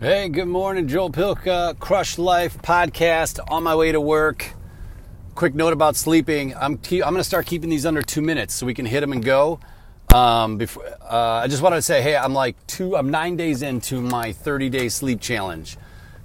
Hey, good morning, Joel Pilka, Crush Life podcast. On my way to work. Quick note about sleeping. I'm I'm going to start keeping these under two minutes so we can hit them and go. Um, before uh, I just wanted to say, hey, I'm like two. I'm nine days into my 30 day sleep challenge.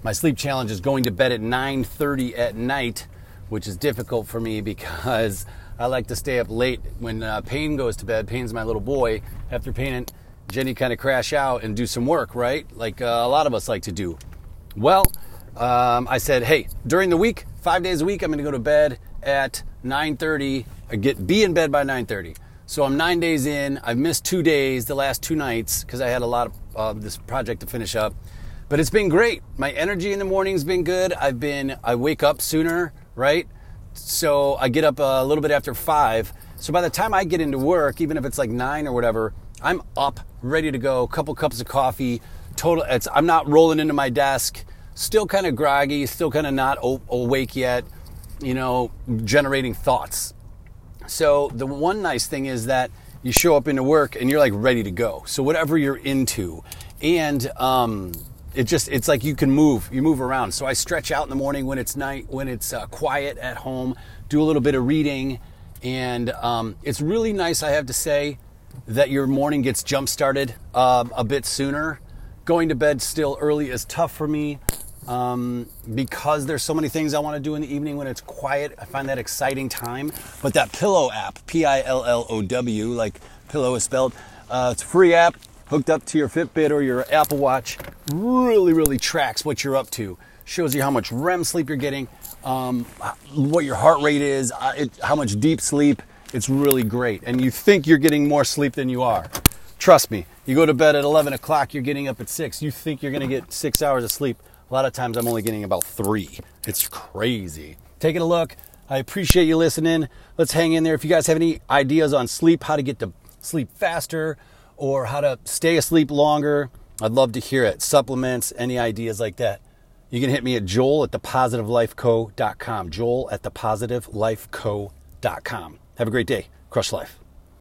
My sleep challenge is going to bed at 9:30 at night, which is difficult for me because I like to stay up late when uh, Payne goes to bed. Payne's my little boy. After Payne Jenny kind of crash out and do some work, right? Like uh, a lot of us like to do. Well, um, I said, hey, during the week, five days a week, I'm going to go to bed at 9:30. I get be in bed by 9:30. So I'm nine days in. I've missed two days, the last two nights, because I had a lot of uh, this project to finish up. But it's been great. My energy in the morning's been good. I've been. I wake up sooner, right? So I get up a little bit after five. So by the time I get into work, even if it's like nine or whatever, I'm up, ready to go, couple cups of coffee, total, it's, I'm not rolling into my desk, still kind of groggy, still kind of not awake yet, you know, generating thoughts. So the one nice thing is that you show up into work and you're like ready to go. So whatever you're into, and um, it just it's like you can move, you move around. So I stretch out in the morning when it's night, when it's uh, quiet at home, do a little bit of reading, and um, it's really nice. I have to say that your morning gets jump started uh, a bit sooner. Going to bed still early is tough for me um, because there's so many things I want to do in the evening when it's quiet. I find that exciting time. But that Pillow app, P I L L O W, like pillow is spelled, uh, it's a free app hooked up to your Fitbit or your Apple Watch. Really, really tracks what you're up to. Shows you how much REM sleep you're getting, um, what your heart rate is, uh, how much deep sleep it's really great. And you think you're getting more sleep than you are. Trust me, you go to bed at 11 o'clock, you're getting up at 6. You think you're going to get six hours of sleep. A lot of times I'm only getting about three. It's crazy. Taking a look. I appreciate you listening. Let's hang in there. If you guys have any ideas on sleep, how to get to sleep faster, or how to stay asleep longer, I'd love to hear it. Supplements, any ideas like that. You can hit me at joel at thepositivelifeco.com. Joel at thepositivelifeco.com. Have a great day. Crush life.